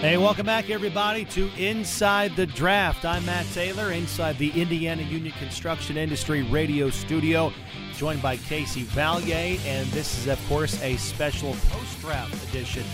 Hey, welcome back, everybody, to Inside the Draft. I'm Matt Taylor, inside the Indiana Union Construction Industry radio studio, joined by Casey Vallier, and this is, of course, a special post-draft edition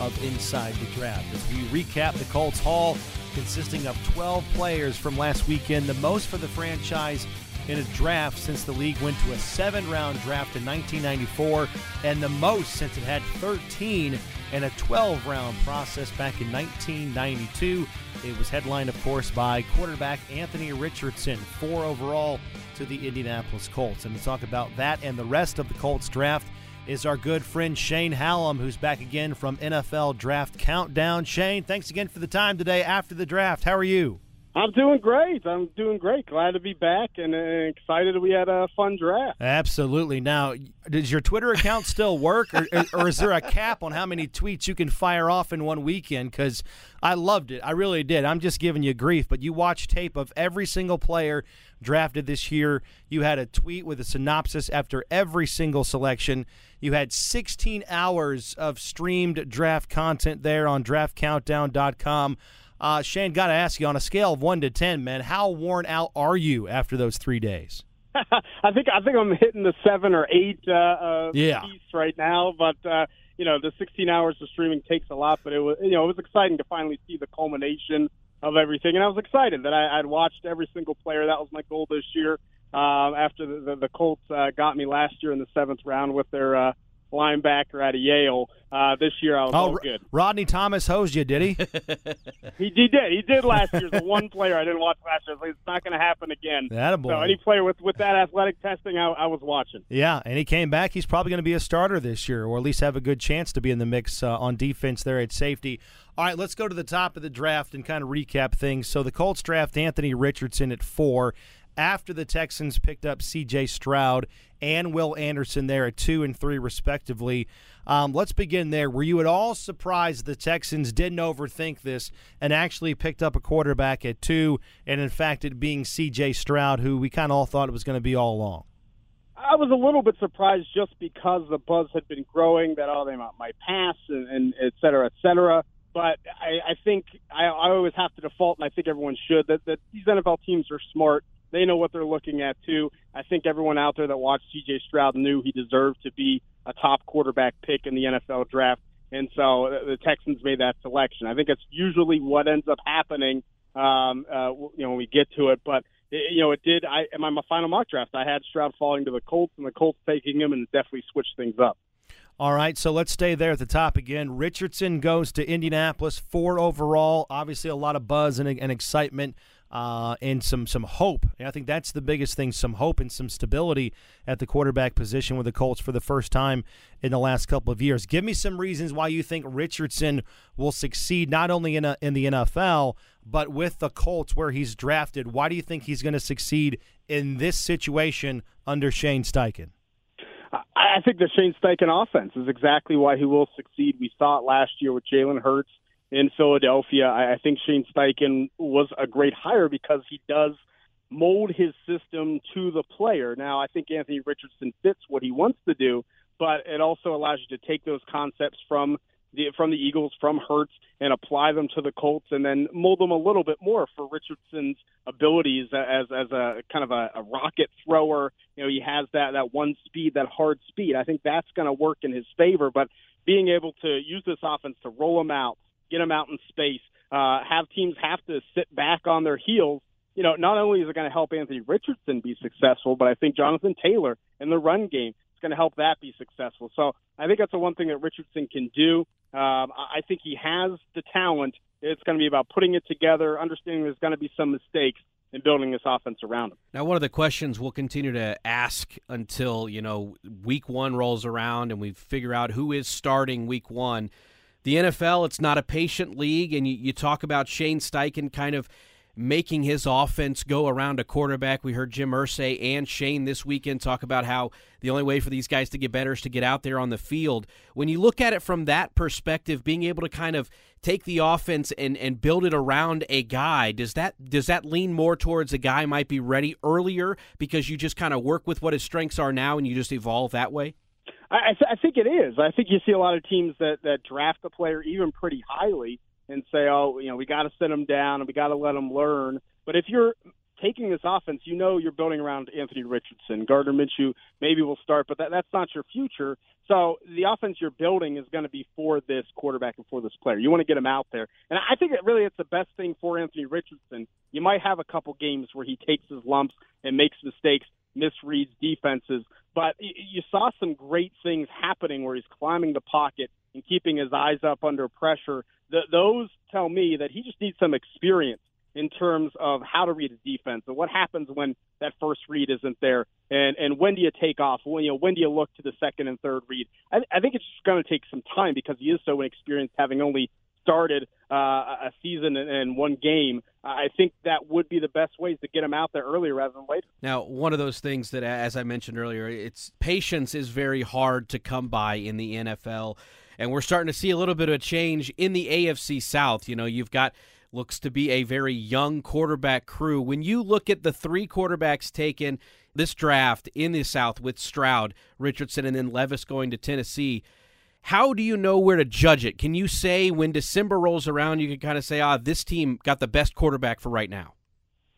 of Inside the Draft as we recap the Colts Haul, consisting of 12 players from last weekend, the most for the franchise in a draft since the league went to a seven-round draft in 1994, and the most since it had 13 in a 12 round process back in 1992. It was headlined, of course, by quarterback Anthony Richardson, four overall to the Indianapolis Colts. And to talk about that and the rest of the Colts draft is our good friend Shane Hallam, who's back again from NFL Draft Countdown. Shane, thanks again for the time today after the draft. How are you? I'm doing great. I'm doing great. Glad to be back and excited we had a fun draft. Absolutely. Now, does your Twitter account still work, or, or is there a cap on how many tweets you can fire off in one weekend? Because I loved it. I really did. I'm just giving you grief, but you watched tape of every single player drafted this year. You had a tweet with a synopsis after every single selection. You had 16 hours of streamed draft content there on draftcountdown.com. Uh, Shane, got to ask you on a scale of one to ten, man, how worn out are you after those three days? I think I think I'm hitting the seven or eight uh, uh, yeah. piece right now, but uh, you know the 16 hours of streaming takes a lot. But it was you know it was exciting to finally see the culmination of everything, and I was excited that I, I'd watched every single player. That was my goal this year. Uh, after the, the, the Colts uh, got me last year in the seventh round with their uh, linebacker out of Yale. Uh, this year I was oh, all good. Rodney Thomas hosed you, did he? he, he did. He did last year. The one player I didn't watch last year. It's not going to happen again. Attaboy. So any player with with that athletic testing, I, I was watching. Yeah, and he came back. He's probably going to be a starter this year, or at least have a good chance to be in the mix uh, on defense there at safety. All right, let's go to the top of the draft and kind of recap things. So the Colts draft Anthony Richardson at four after the Texans picked up C.J. Stroud and Will Anderson there at two and three, respectively. Um, let's begin there. Were you at all surprised the Texans didn't overthink this and actually picked up a quarterback at two, and in fact, it being C.J. Stroud, who we kind of all thought it was going to be all along? I was a little bit surprised just because the buzz had been growing that oh they might, pass and, and et cetera, et cetera. But I, I think I, I always have to default, and I think everyone should that, that these NFL teams are smart they know what they're looking at too. I think everyone out there that watched CJ Stroud knew he deserved to be a top quarterback pick in the NFL draft, and so uh, the Texans made that selection. I think it's usually what ends up happening. Um, uh, you know, when we get to it, but it, you know, it did. I in my final mock draft, I had Stroud falling to the Colts, and the Colts taking him, and it definitely switched things up. All right, so let's stay there at the top again. Richardson goes to Indianapolis, four overall. Obviously, a lot of buzz and, and excitement uh, and some some hope. And I think that's the biggest thing: some hope and some stability at the quarterback position with the Colts for the first time in the last couple of years. Give me some reasons why you think Richardson will succeed not only in a, in the NFL but with the Colts where he's drafted. Why do you think he's going to succeed in this situation under Shane Steichen? I think the Shane Steichen offense is exactly why he will succeed. We saw it last year with Jalen Hurts in Philadelphia. I, I think Shane Steichen was a great hire because he does mold his system to the player. Now, I think Anthony Richardson fits what he wants to do, but it also allows you to take those concepts from the from the Eagles, from Hurts, and apply them to the Colts, and then mold them a little bit more for Richardson's abilities as as a kind of a, a rocket thrower. You know, he has that that one speed, that hard speed. I think that's going to work in his favor. But being able to use this offense to roll them out, get them out in space, uh, have teams have to sit back on their heels. You know, not only is it going to help Anthony Richardson be successful, but I think Jonathan Taylor in the run game is going to help that be successful. So I think that's the one thing that Richardson can do. Um, I think he has the talent. It's going to be about putting it together, understanding there's going to be some mistakes, and building this offense around him. Now, one of the questions we'll continue to ask until you know Week One rolls around and we figure out who is starting Week One the NFL, it's not a patient league, and you, you talk about Shane Steichen kind of making his offense go around a quarterback. We heard Jim Irsay and Shane this weekend talk about how the only way for these guys to get better is to get out there on the field. When you look at it from that perspective, being able to kind of take the offense and, and build it around a guy, does that does that lean more towards a guy might be ready earlier because you just kind of work with what his strengths are now and you just evolve that way? I, th- I think it is. I think you see a lot of teams that that draft a player even pretty highly and say, oh, you know, we got to sit them down and we got to let them learn. But if you're taking this offense, you know you're building around Anthony Richardson. Gardner Minshew maybe will start, but that, that's not your future. So the offense you're building is going to be for this quarterback and for this player. You want to get him out there, and I think it really it's the best thing for Anthony Richardson. You might have a couple games where he takes his lumps and makes mistakes, misreads defenses, but you saw some great things happening where he's climbing the pocket and keeping his eyes up under pressure. Those tell me that he just needs some experience in terms of how to read a defense and what happens when that first read isn't there, and and when do you take off? When you know when do you look to the second and third read? I, I think it's just going to take some time because he is so inexperienced, having only started uh, a season and one game. I think that would be the best ways to get him out there earlier rather than later. Now, one of those things that, as I mentioned earlier, it's patience is very hard to come by in the NFL, and we're starting to see a little bit of a change in the AFC South. You know, you've got looks to be a very young quarterback crew. When you look at the three quarterbacks taken this draft in the South with Stroud, Richardson, and then Levis going to Tennessee, how do you know where to judge it? Can you say when December rolls around, you can kind of say, ah, this team got the best quarterback for right now?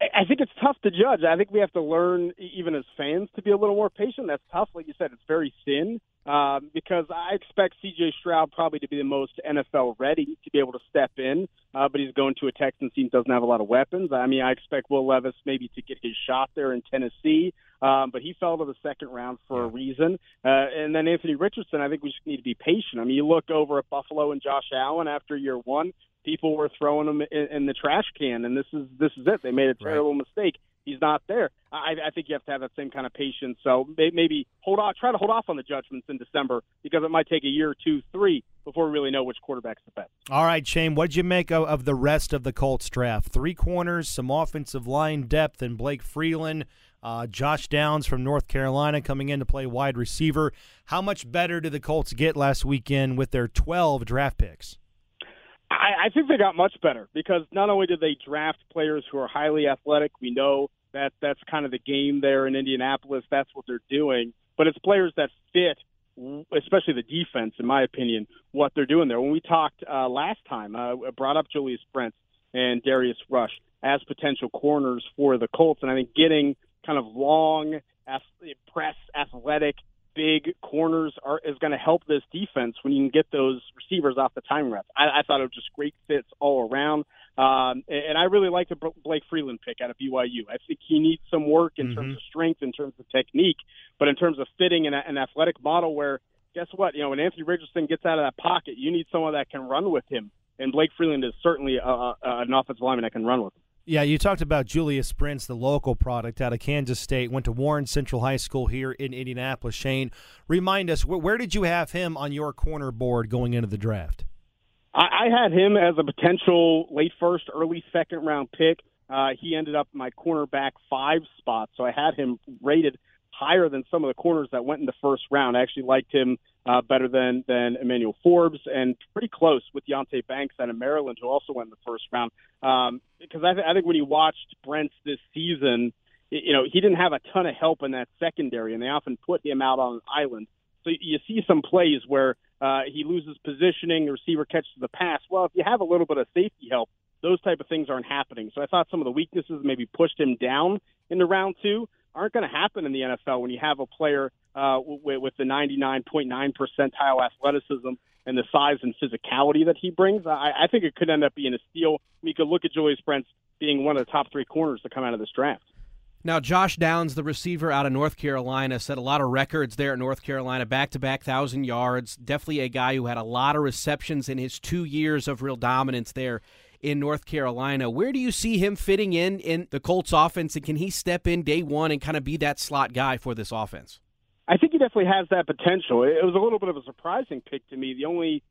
I think it's tough to judge. I think we have to learn, even as fans, to be a little more patient. That's tough. Like you said, it's very thin um, because I expect C.J. Stroud probably to be the most NFL ready to be able to step in, uh, but he's going to a Texans team doesn't have a lot of weapons. I mean, I expect Will Levis maybe to get his shot there in Tennessee, um, but he fell to the second round for a reason. Uh, and then Anthony Richardson, I think we just need to be patient. I mean, you look over at Buffalo and Josh Allen after year one people were throwing him in, in the trash can, and this is this is it. They made a terrible right. mistake. He's not there. I, I think you have to have that same kind of patience. So maybe hold off, try to hold off on the judgments in December because it might take a year, two, three before we really know which quarterback's the best. All right, Shane, what did you make of, of the rest of the Colts draft? Three corners, some offensive line depth, and Blake Freeland. Uh, Josh Downs from North Carolina coming in to play wide receiver. How much better did the Colts get last weekend with their 12 draft picks? I, I think they got much better because not only did they draft players who are highly athletic, we know that that's kind of the game there in Indianapolis. That's what they're doing, but it's players that fit, especially the defense, in my opinion, what they're doing there. When we talked uh, last time, uh, I brought up Julius Brents and Darius Rush as potential corners for the Colts, and I think getting kind of long, press, athletic big corners are is going to help this defense when you can get those receivers off the time reps. I, I thought it was just great fits all around, um, and I really like the Blake Freeland pick out of BYU. I think he needs some work in mm-hmm. terms of strength, in terms of technique, but in terms of fitting an, an athletic model where guess what? You know, when Anthony Richardson gets out of that pocket, you need someone that can run with him. And Blake Freeland is certainly a, a, an offensive lineman that can run with him. Yeah, you talked about Julius Brents, the local product out of Kansas State, went to Warren Central High School here in Indianapolis. Shane, remind us, where, where did you have him on your corner board going into the draft? I, I had him as a potential late first, early second round pick. Uh, he ended up my cornerback five spot, so I had him rated higher than some of the corners that went in the first round. I actually liked him uh, better than than Emmanuel Forbes and pretty close with Deonte Banks out of Maryland, who also went in the first round. Um, because I, th- I think when you watched Brents this season, you know he didn't have a ton of help in that secondary, and they often put him out on an island. So you see some plays where uh, he loses positioning, the receiver catches the pass. Well, if you have a little bit of safety help, those type of things aren't happening. So I thought some of the weaknesses maybe pushed him down into round two aren't going to happen in the NFL when you have a player uh, with, with the 99.9 percentile athleticism and the size and physicality that he brings. I, I think it could end up being a steal. We could look at Julius Brents being one of the top three corners to come out of this draft. Now, Josh Downs, the receiver out of North Carolina, set a lot of records there at North Carolina, back to back thousand yards. Definitely a guy who had a lot of receptions in his two years of real dominance there in North Carolina. Where do you see him fitting in in the Colts offense, and can he step in day one and kind of be that slot guy for this offense? I think he definitely has that potential. It was a little bit of a surprising pick to me. The only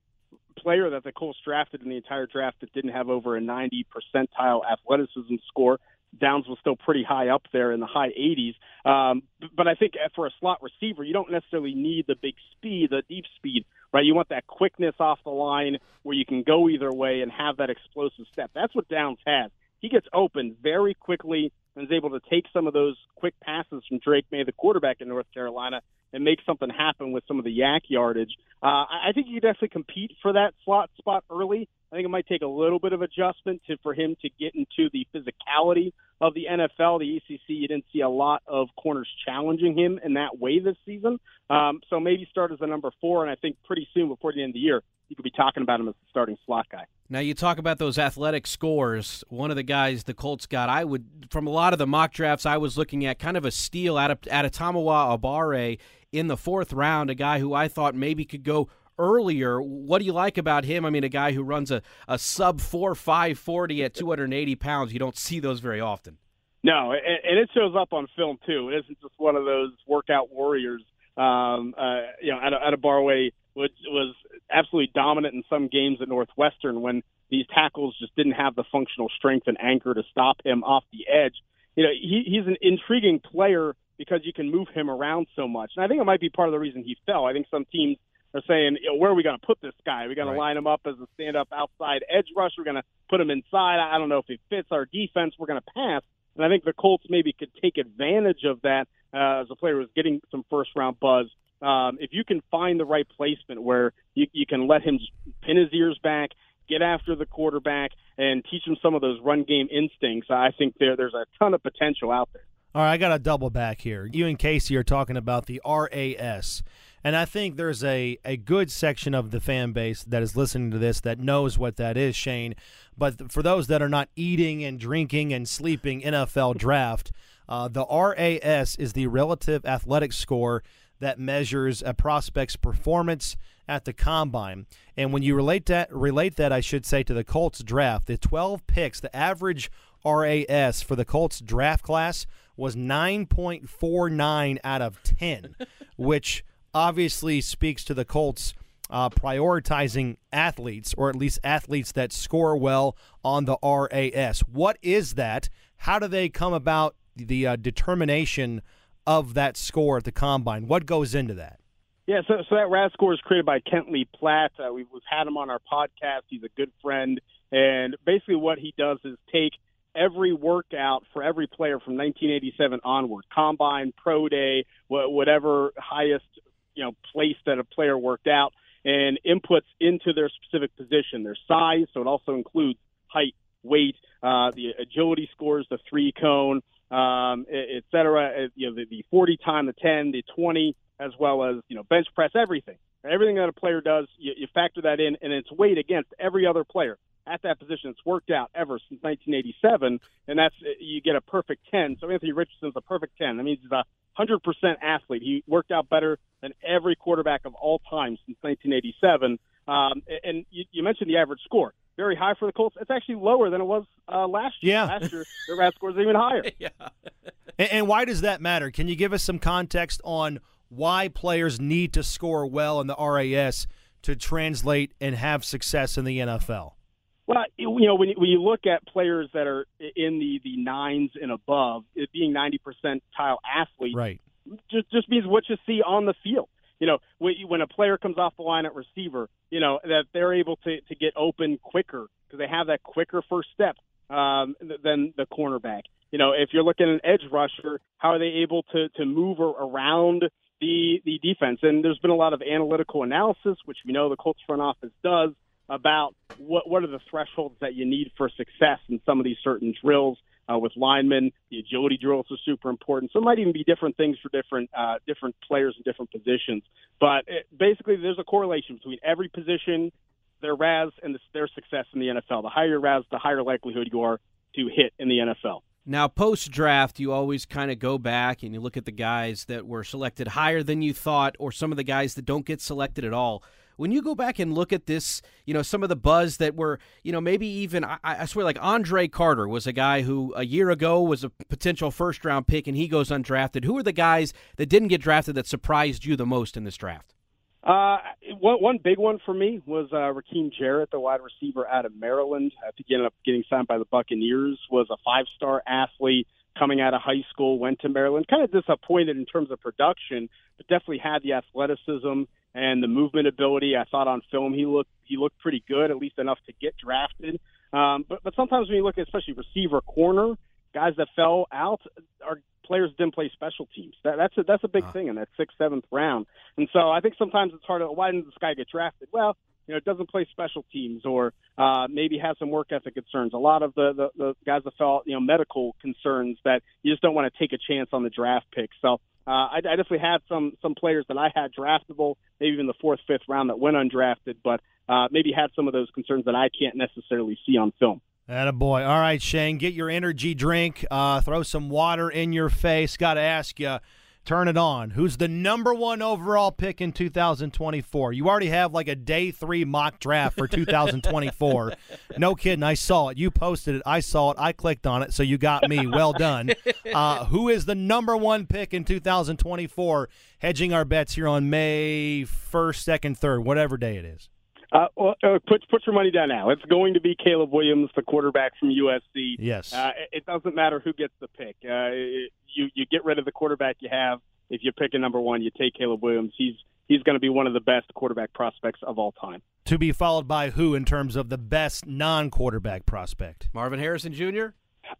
player that the Colts drafted in the entire draft that didn't have over a 90 percentile athleticism score. Downs was still pretty high up there in the high 80s. Um, but I think for a slot receiver, you don't necessarily need the big speed, the deep speed right? You want that quickness off the line where you can go either way and have that explosive step. That's what Downs has. He gets open very quickly and is able to take some of those quick passes from Drake Maye, the quarterback in North Carolina, and make something happen with some of the YAC yardage. Uh, I think you definitely compete for that slot spot early. I think it might take a little bit of adjustment to for him to get into the physicality of the NFL. The ACC, you didn't see a lot of corners challenging him in that way this season. Um, so maybe start as a number four, and I think pretty soon before the end of the year, you could be talking about him as the starting slot guy. Now you talk about those athletic scores. One of the guys the Colts got, I would from a lot of the mock drafts I was looking at, kind of a steal out of Adetomiwa Adebawore in the fourth round, a guy who I thought maybe could go earlier. What do you like about him? I mean, a guy who runs a, a sub four five forty at two hundred and eighty pounds. You don't see those very often. No, and, it shows up on film too. It isn't just one of those workout warriors. Um, uh, you know, Adebawore was was absolutely dominant in some games at Northwestern when these tackles just didn't have the functional strength and anchor to stop him off the edge. You know, he, he's an intriguing player because you can move him around so much. And I think it might be part of the reason he fell. I think some teams are saying, you know, where are we going to put this guy? Are we going right. to line him up as a stand up outside edge rush? We're going to put him inside. I don't know if he fits our defense. We're going to pass. And I think the Colts maybe could take advantage of that uh, as a player who's getting some first round buzz. Um, if you can find the right placement where you, you can let him pin his ears back, get after the quarterback, and teach him some of those run game instincts, I think there there's a ton of potential out there. All right, I got a double back here. You and Casey are talking about the RAS. And I think there's a, a good section of the fan base that is listening to this that knows what that is, Shane. But for those that are not eating and drinking and sleeping NFL draft, uh, the RAS is the relative athletic score that measures a prospect's performance at the combine. And when you relate that, relate that, I should say, to the Colts draft, the 12 picks, the average RAS for the Colts draft class was 9.49 out of 10, which obviously speaks to the Colts uh, prioritizing athletes, or at least athletes that score well on the RAS. What is that? How do they come about the uh, determination of that score at the combine? What goes into that? Yeah, so, so that RAS score is created by Kent Platte. Uh, we've, we've had him on our podcast. He's a good friend. And basically, what he does is take every workout for every player from 1987 onward, combine, pro day, whatever highest you know place that a player worked out, and inputs into their specific position, their size. So it also includes height, weight, uh, the agility scores, the three cone, um, et cetera. You know, the, the 40 time, the 10, the 20, as well as you know bench press, everything. Everything that a player does, you, you factor that in, and it's weighed against every other player at that position it's worked out ever since 1987, and that's you get a perfect 10. So Anthony Richardson's a perfect 10. That means he's a 100% athlete. He worked out better than every quarterback of all time since 1987. Um, and you, you mentioned the average score. Very high for the Colts. It's actually lower than it was uh, last year. Yeah. Last year, their RAS score is even higher. yeah. and, and why does that matter? Can you give us some context on why players need to score well in the RAS to translate and have success in the NFL? Well, you know, when you, when you look at players that are in the the nines and above, it being ninety percentile athlete, right, just just means what you see on the field. You know, when a player comes off the line at receiver, you know that they're able to to get open quicker because they have that quicker first step um, than the cornerback. You know, if you're looking at an edge rusher, how are they able to to move around the the defense? And there's been a lot of analytical analysis, which we know the Colts front office does about what what are the thresholds that you need for success in some of these certain drills uh, with linemen. The agility drills are super important. So it might even be different things for different uh, different players in different positions. But it, basically, there's a correlation between every position, their RAS, and the, their success in the NFL. The higher your RAS, the higher likelihood you are to hit in the NFL. Now, post draft, you always kind of go back and you look at the guys that were selected higher than you thought, or some of the guys that don't get selected at all when you go back and look at this, you know, some of the buzz that were, you know, maybe even, I, I, swear, like Andre Carter was a guy who a year ago was a potential first round pick and he goes undrafted. Who are the guys that didn't get drafted that surprised you the most in this draft? Uh, one, one big one for me was uh, Rakim Jarrett, the wide receiver out of Maryland. I think he ended up getting signed by the Buccaneers. Was a five-star athlete coming out of high school. Went to Maryland. Kind of disappointed in terms of production, but definitely had the athleticism and the movement ability. I thought on film he looked he looked pretty good, at least enough to get drafted. Um, but but sometimes when you look at especially receiver corner, guys that fell out are players didn't play special teams. That, that's a that's a big Uh. thing in that sixth, seventh round. And so I think sometimes it's hard to why didn't this guy get drafted? Well, you know, it doesn't play special teams or uh, maybe has some work ethic concerns. A lot of the, the, the guys that felt, you know, medical concerns that you just don't want to take a chance on the draft pick. So uh, I, I definitely had some some players that I had draftable, maybe even the fourth, fifth round that went undrafted, but uh, maybe had some of those concerns that I can't necessarily see on film. Atta boy. All right, Shane, get your energy drink. Uh, throw some water in your face. Got to ask you, turn it on. Who's the number one overall pick in 2024? You already have like a day three mock draft for 2024. no kidding. I saw it. You posted it. I saw it. I clicked on it. So you got me. Well done. Uh, who is the number one pick in 2024? Hedging our bets here on May 1st, 2nd, 3rd, whatever day it is. Uh, uh, put put your money down now. It's going to be Caleb Williams, the quarterback from USC. Yes. Uh, it it doesn't matter who gets the pick. Uh, you you get rid of the quarterback you have. If you pick a number one, you take Caleb Williams. He's he's going to be one of the best quarterback prospects of all time. to be followed by who in terms of the best non-quarterback prospect? Marvin Harrison Jr.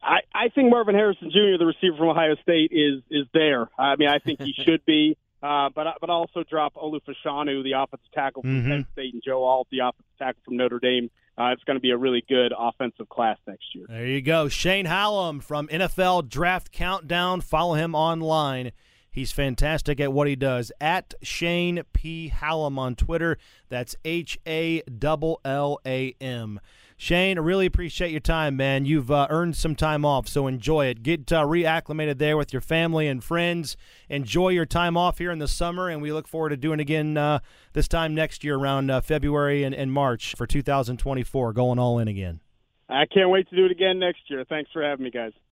I, I think Marvin Harrison Jr., the receiver from Ohio State, is is there. I mean, I think he should be. Uh, but but also drop Olu Fashanu, the offensive tackle from Mhm. Penn State, and Joe Alt, the offensive tackle from Notre Dame. Uh, it's going to be a really good offensive class next year. There you go. Shane Hallam from NFL Draft Countdown. Follow him online. He's fantastic at what he does. At Shane P. Hallam on Twitter. That's H A L L A M. Shane, I really appreciate your time, man. You've uh, earned some time off, so enjoy it. Get uh, reacclimated there with your family and friends. Enjoy your time off here in the summer, and we look forward to doing again uh, this time next year around uh, February and, and March for 2024, going all in again. I can't wait to do it again next year. Thanks for having me, guys.